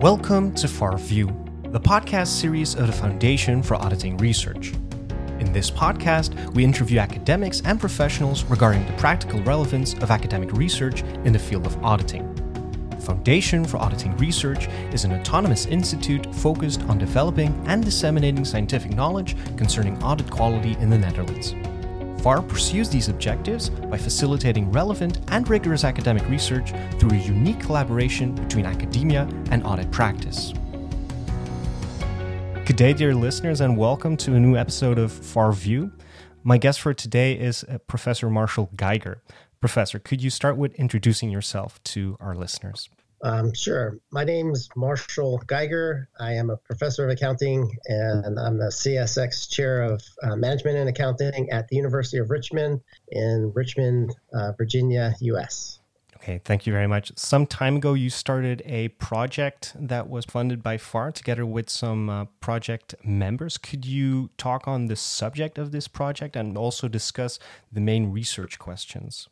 Welcome to Far View, the podcast series of the Foundation for Auditing Research. In this podcast, we interview academics and professionals regarding the practical relevance of academic research in the field of auditing. The Foundation for Auditing Research is an autonomous institute focused on developing and disseminating scientific knowledge concerning audit quality in the Netherlands. FAR pursues these objectives by facilitating relevant and rigorous academic research through a unique collaboration between academia and audit practice. Good day, dear listeners, and welcome to a new episode of FAR View. My guest for today is uh, Professor Marshall Geiger. Professor, could you start with introducing yourself to our listeners? Um, sure. My name's Marshall Geiger. I am a professor of accounting and I'm the CSX chair of uh, management and accounting at the University of Richmond in Richmond, uh, Virginia, US. Okay, thank you very much. Some time ago, you started a project that was funded by FAR together with some uh, project members. Could you talk on the subject of this project and also discuss the main research questions?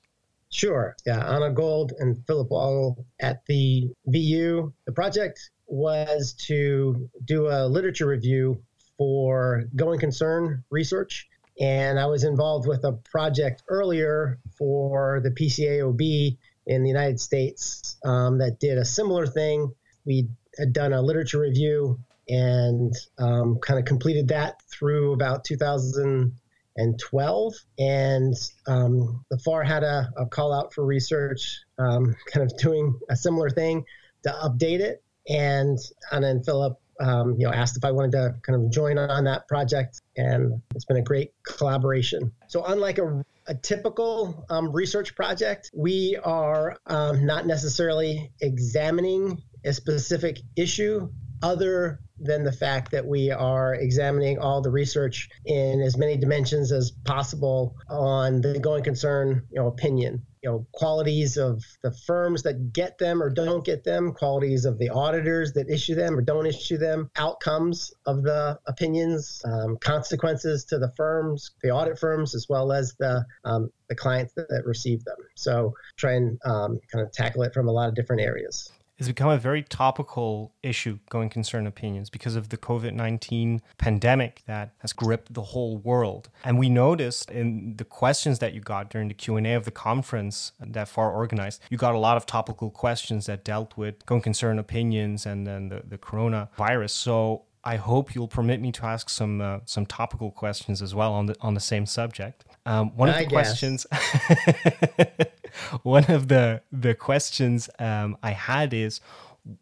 Sure. Yeah. Anna Gold and Philip Wallage at the VU. The project was to do a literature review for going concern research. And I was involved with a project earlier for the PCAOB in the United States um, that did a similar thing. We had done a literature review and um, kind of completed that through about 2000 and 12. And um, the FAR had a, a, call out for research, um, kind of doing a similar thing to update it. And and then Philip, um, you know, asked if I wanted to kind of join on that project. And it's been a great collaboration. So unlike a, a typical um, research project, we are um, not necessarily examining a specific issue other than the fact that we are examining all the research in as many dimensions as possible on the going concern you know opinion. You know qualities of the firms that get them or don't get them qualities of the auditors that issue them or don't issue them outcomes of the opinions um, consequences to the firms the audit firms as well as the um, the clients that, that, receive them. So try and um, kind of tackle it from a lot of different areas has become a very topical issue going concern opinions because of the COVID-19 pandemic that has gripped the whole world. And we noticed in the questions that you got during the Q&A of the conference that FAR organized, you got a lot of topical questions that dealt with going concern opinions and then the, the coronavirus. So I hope you'll permit me to ask some uh, some topical questions as well on the on the same subject. Um, one of the questions, one of the the questions um, I had is,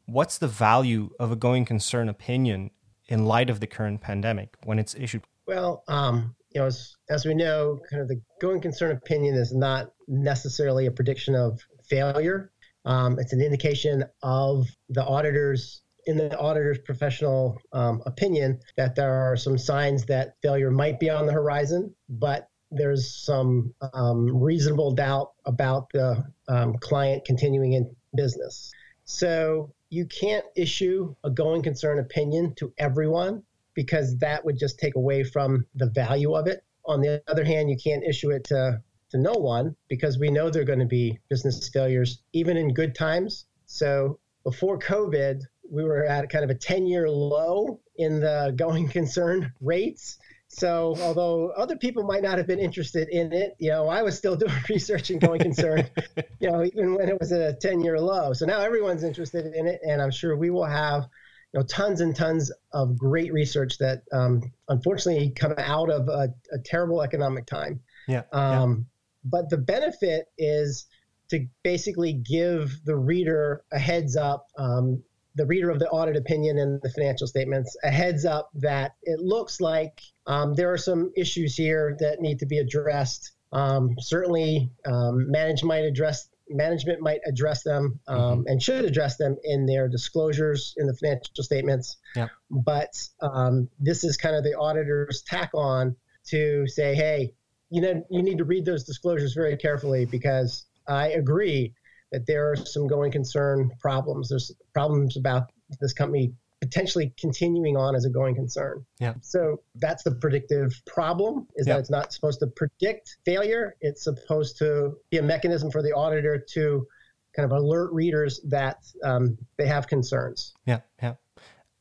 what's the value of a going concern opinion in light of the current pandemic when it's issued? Well, um, you know, as, as we know, kind of the going concern opinion is not necessarily a prediction of failure. Um, it's an indication of the auditor's in the auditor's professional um, opinion that there are some signs that failure might be on the horizon, but there's some um, reasonable doubt about the um, client continuing in business. So you can't issue a going concern opinion to everyone because that would just take away from the value of it. On the other hand, you can't issue it to, to no one because we know there are going to be business failures even in good times. So before COVID, we were at kind of a 10 year low in the going concern rates. So, although other people might not have been interested in it, you know, I was still doing research and going concern, you know, even when it was a 10 year low. So now everyone's interested in it. And I'm sure we will have, you know, tons and tons of great research that um, unfortunately come out of a, a terrible economic time. Yeah, um, yeah. But the benefit is to basically give the reader a heads up um, the reader of the audit opinion and the financial statements a heads up that it looks like um, there are some issues here that need to be addressed. Um, certainly, um, manage might address management might address them um, mm-hmm. and should address them in their disclosures in the financial statements. Yeah. But um, this is kind of the auditor's tack on to say, hey, you know, you need to read those disclosures very carefully because I agree that there are some going concern problems. There's problems about this company potentially continuing on as a going concern. Yeah. So that's the predictive problem is yeah. that it's not supposed to predict failure. It's supposed to be a mechanism for the auditor to kind of alert readers that um, they have concerns. Yeah, yeah.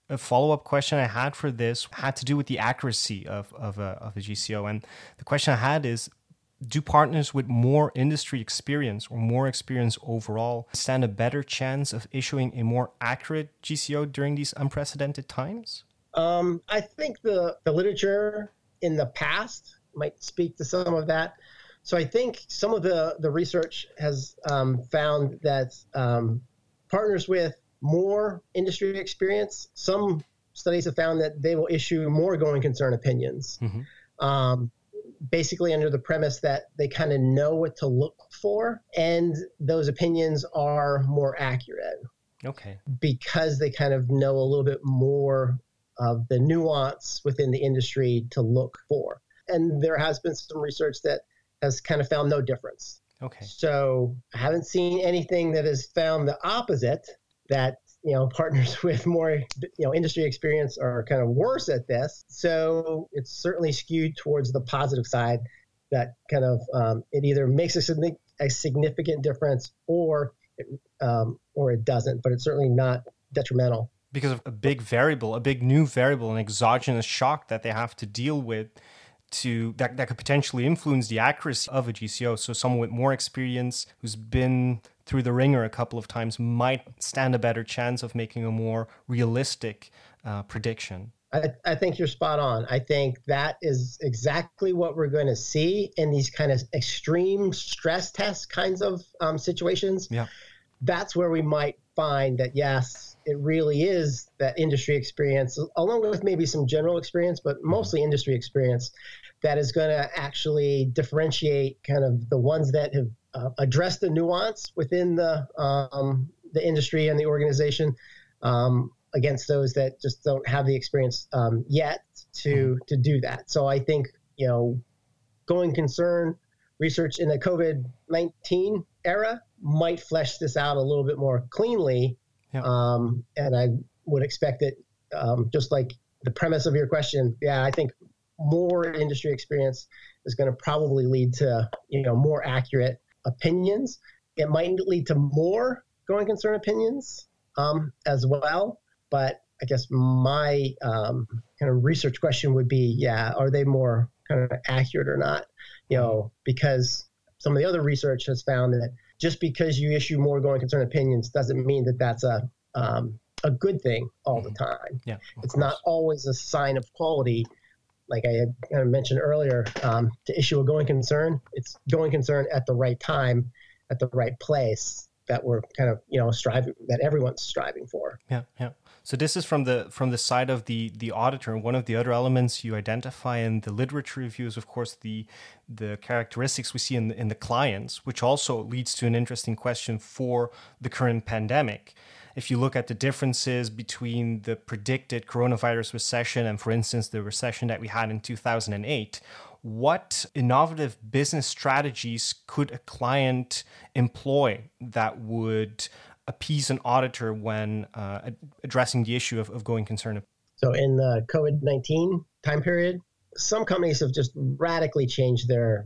A follow up question I had for this had to do with the accuracy of, of, a, of a GCO. And the question I had is do partners with more industry experience or more experience overall stand a better chance of issuing a more accurate GCO during these unprecedented times? Um, I think the, the literature in the past might speak to some of that. So I think some of the, the research has um, found that um, partners with more industry experience, some studies have found that they will issue more going concern opinions. Mm-hmm. Um, basically under the premise that they kind of know what to look for and those opinions are more accurate. Okay. Because they kind of know a little bit more of the nuance within the industry to look for. And there has been some research that has kind of found no difference. Okay. So I haven't seen anything that has found the opposite that you know partners with more you know industry experience are kind of worse at this so it's certainly skewed towards the positive side that kind of um, it either makes a, a, significant difference or it, um, or it doesn't but it's certainly not detrimental because of a big variable a big new variable an exogenous shock that they have to deal with to that, that could potentially influence the accuracy of a GCO. So someone with more experience who's been through the ringer a couple of times might stand a better chance of making a more realistic uh, prediction. I, I, think you're spot on. I think that is exactly what we're going to see in these kind of extreme stress test kinds of um, situations. Yeah. That's where we might find that, yes, it really is that industry experience, along with maybe some general experience, but mm-hmm. mostly industry experience, that is going to actually differentiate kind of the ones that have uh, addressed the nuance within the um, the industry and the organization um, against those that just don't have the experience um, yet to mm-hmm. to do that. So I think you know, going concern research in the COVID nineteen era might flesh this out a little bit more cleanly. Um, and I would expect it um, just like the premise of your question. Yeah, I think more industry experience is going to probably lead to you know more accurate opinions. It might lead to more going concern opinions um, as well. But I guess my um, kind of research question would be, yeah, are they more kind of accurate or not? You know, because some of the other research has found that just because you issue more going concern opinions doesn't mean that that's a um, a good thing all the mm-hmm. time. Yeah, it's course. not always a sign of quality like I had kind of mentioned earlier, um, to issue a going concern, it's going concern at the right time, at the right place that we're kind of you know striving that everyone's striving for. Yeah, yeah. So this is from the from the side of the the auditor. And one of the other elements you identify in the literature review is, of course, the the characteristics we see in the, in the clients, which also leads to an interesting question for the current pandemic if you look at the differences between the predicted coronavirus recession and, for instance, the recession that we had in 2008, what innovative business strategies could a client employ that would appease an auditor when uh, addressing the issue of, of going concern? So, in the COVID 19 time period, some companies have just radically changed their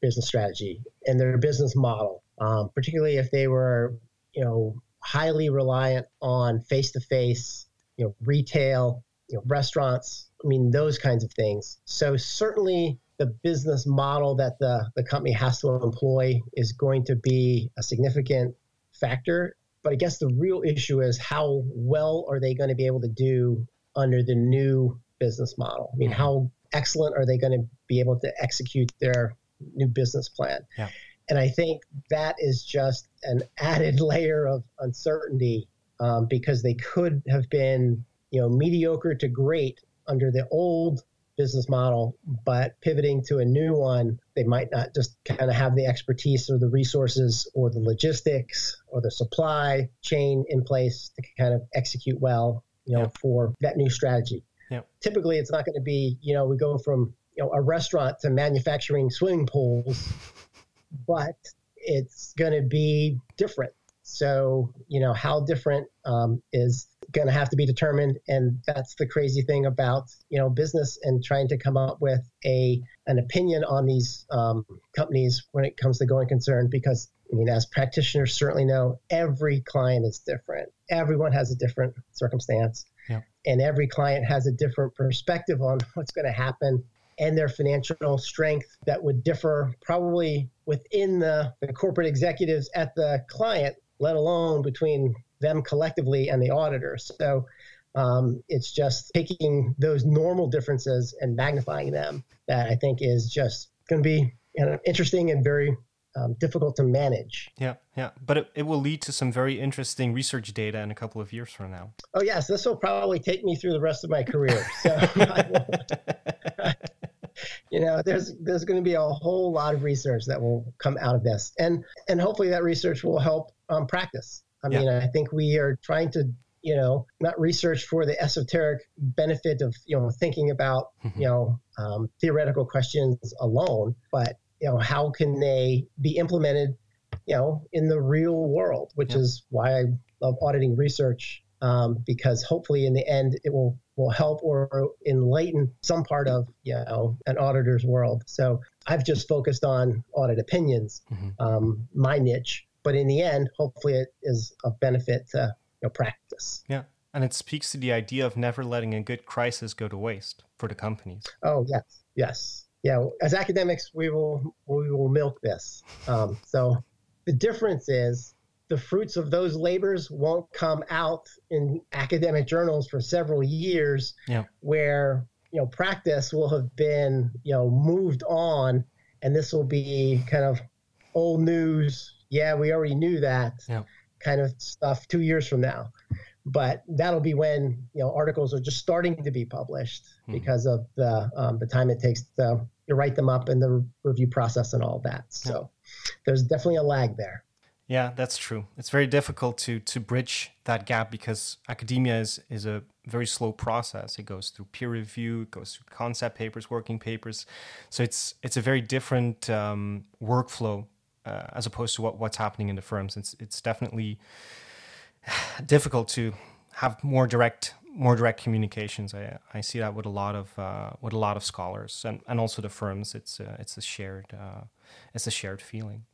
business strategy and their business model, um, particularly if they were, you know, highly reliant on face to face, you know, retail, you know, restaurants. I mean, those kinds of things. So certainly the business model that the, the company has to employ is going to be a significant factor. But I guess the real issue is how well are they going to be able to do under the new business model? I mean, mm-hmm. how excellent are they going to be able to execute their new business plan? Yeah. And I think that is just an added layer of uncertainty um, because they could have been, you know, mediocre to great under the old business model, but pivoting to a new one, they might not just kind of have the expertise or the resources or the logistics or the supply chain in place to kind of execute well, you know, yeah. for that new strategy. Yeah. Typically, it's not going to be, you know, we go from you know a restaurant to manufacturing swimming pools but it's going to be different. So, you know, how different um, is going to have to be determined. And that's the crazy thing about, you know, business and trying to come up with a an opinion on these um, companies when it comes to going concern, because I mean, as practitioners certainly know, every client is different. Everyone has a different circumstance. Yeah. And every client has a different perspective on what's going to happen and their financial strength that would differ probably within the, the corporate executives at the client, let alone between them collectively and the auditors. So um, it's just taking those normal differences and magnifying them that I think is just going to be you know, interesting and very um, difficult to manage. Yeah, yeah, but it, it will lead to some very interesting research data in a couple of years from now. Oh yes, this will probably take me through the rest of my career. So, you know, there's there's going to be a whole lot of research that will come out of this, and and hopefully that research will help um, practice. I mean, yeah. I think we are trying to you know, not research for the esoteric benefit of, you know, thinking about, mm-hmm. you know, um, theoretical questions alone, but, you know, how can they be implemented, you know, in the real world, which yeah. is why I love auditing research, um, because hopefully in the end it will will help or enlighten some part of you know an auditor's world. So I've just focused on audit opinions, mm-hmm. um, my niche, but in the end, hopefully it is of benefit to know, practice. Yeah. And it speaks to the idea of never letting a good crisis go to waste for the companies. Oh yes, yes, yeah. As academics, we will we will milk this. Um, so the difference is the fruits of those labors won't come out in academic journals for several years. Yeah. Where you know practice will have been you know moved on, and this will be kind of old news. Yeah, we already knew that. Yeah kind of stuff two years from now. But that'll be when you know articles are just starting to be published mm-hmm. because of the um, the time it takes to, to write them up and the review process and all that. So yeah. there's definitely a lag there. Yeah, that's true. It's very difficult to to bridge that gap because academia is is a very slow process. It goes through peer review, it goes through concept papers, working papers. So it's it's a very different um, workflow uh, as opposed to what, what's happening in the firms. It's it's definitely difficult to have more direct more direct communications. I, I see that with a lot of uh, with a lot of scholars and, and also the firms. It's a, it's a shared uh, it's a shared feeling.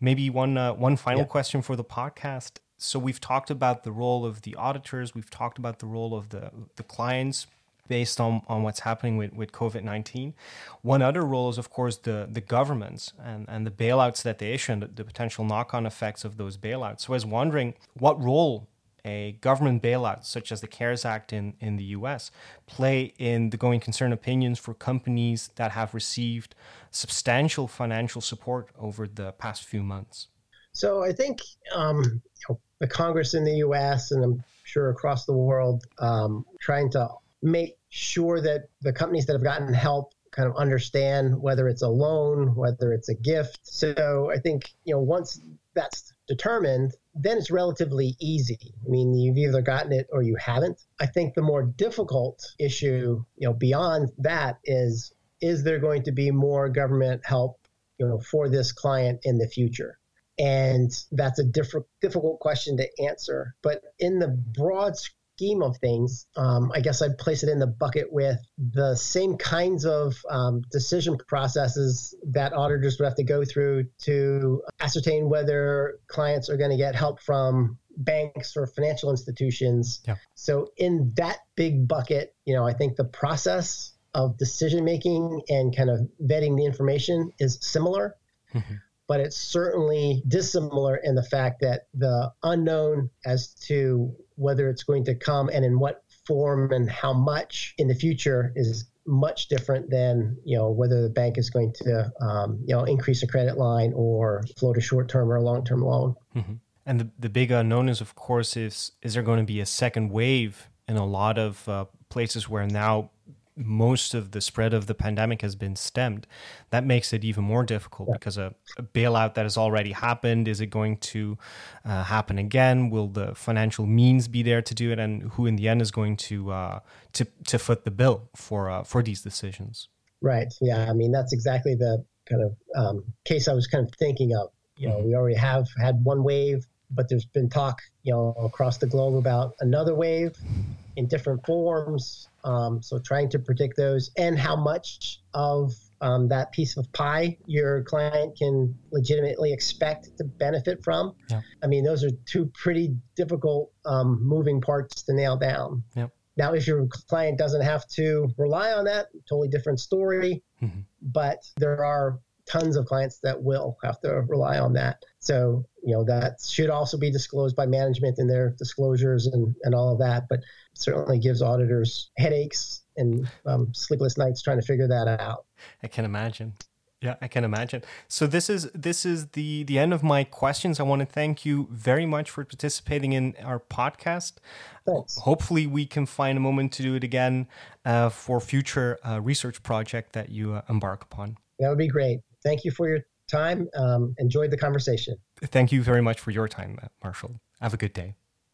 Maybe one uh, one final yeah. question for the podcast. So we've talked about the role of the auditors. We've talked about the role of the the clients based on, on what's happening with, with COVID 19. One other role is, of course, the, the governments and, and the bailouts that they issue and the, the potential knock on effects of those bailouts. So I was wondering what role a government bailout, such as the CARES Act in, in the US, play in the going concern opinions for companies that have received substantial financial support over the past few months? So I think um, you know, the Congress in the US and I'm sure across the world um, trying to make sure that the companies that have gotten help kind of understand whether it's a loan, whether it's a gift. So I think, you know, once that's determined, then it's relatively easy. I mean, you've either gotten it or you haven't. I think the more difficult issue, you know, beyond that is is there going to be more government help, you know, for this client in the future? And that's a different, difficult question to answer. But in the broad scheme of things, um, I guess I'd place it in the bucket with the same kinds of um, decision processes that auditors would have to go through to ascertain whether clients are going to get help from banks or financial institutions. Yeah. So, in that big bucket, you know, I think the process of decision making and kind of vetting the information is similar. Mm-hmm but it's certainly dissimilar in the fact that the unknown as to whether it's going to come and in what form and how much in the future is much different than you know whether the bank is going to um, you know increase a credit line or float a short term or a long term loan. Mm-hmm. And the, the big unknown is, of course, is is there going to be a second wave in a lot of uh, places where now most of the spread of the pandemic has been stemmed. That makes it even more difficult yeah. because a, a, bailout that has already happened is it going to uh, happen again? Will the financial means be there to do it, and who in the end is going to uh, to to foot the bill for uh, for these decisions? Right. Yeah. I mean, that's exactly the kind of um, case I was kind of thinking of. You know, mm-hmm. we already have had one wave, but there's been talk, you know, across the globe about another wave in different forms. Um, so trying to predict those and how much of um, that piece of pie your client can legitimately expect to benefit from. Yeah. I mean, those are two pretty difficult um, moving parts to nail down. Yep. Now, if your client doesn't have to rely on that, totally different story. Mhm. But there are tons of clients that will have to rely on that. So, you know, that should also be disclosed by management in their disclosures and, and all of that. But certainly gives auditors headaches and um, sleepless nights trying to figure that out. I can imagine. Yeah, I can imagine. So this is this is the the end of my questions. I want to thank you very much for participating in our podcast. Thanks. Hopefully, we can find a moment to do it again uh, for future uh, research project that you uh, embark upon. That would be great. Thank you for your time. Um, enjoyed the conversation. Thank you very much for your time, Marshall. Have a good day.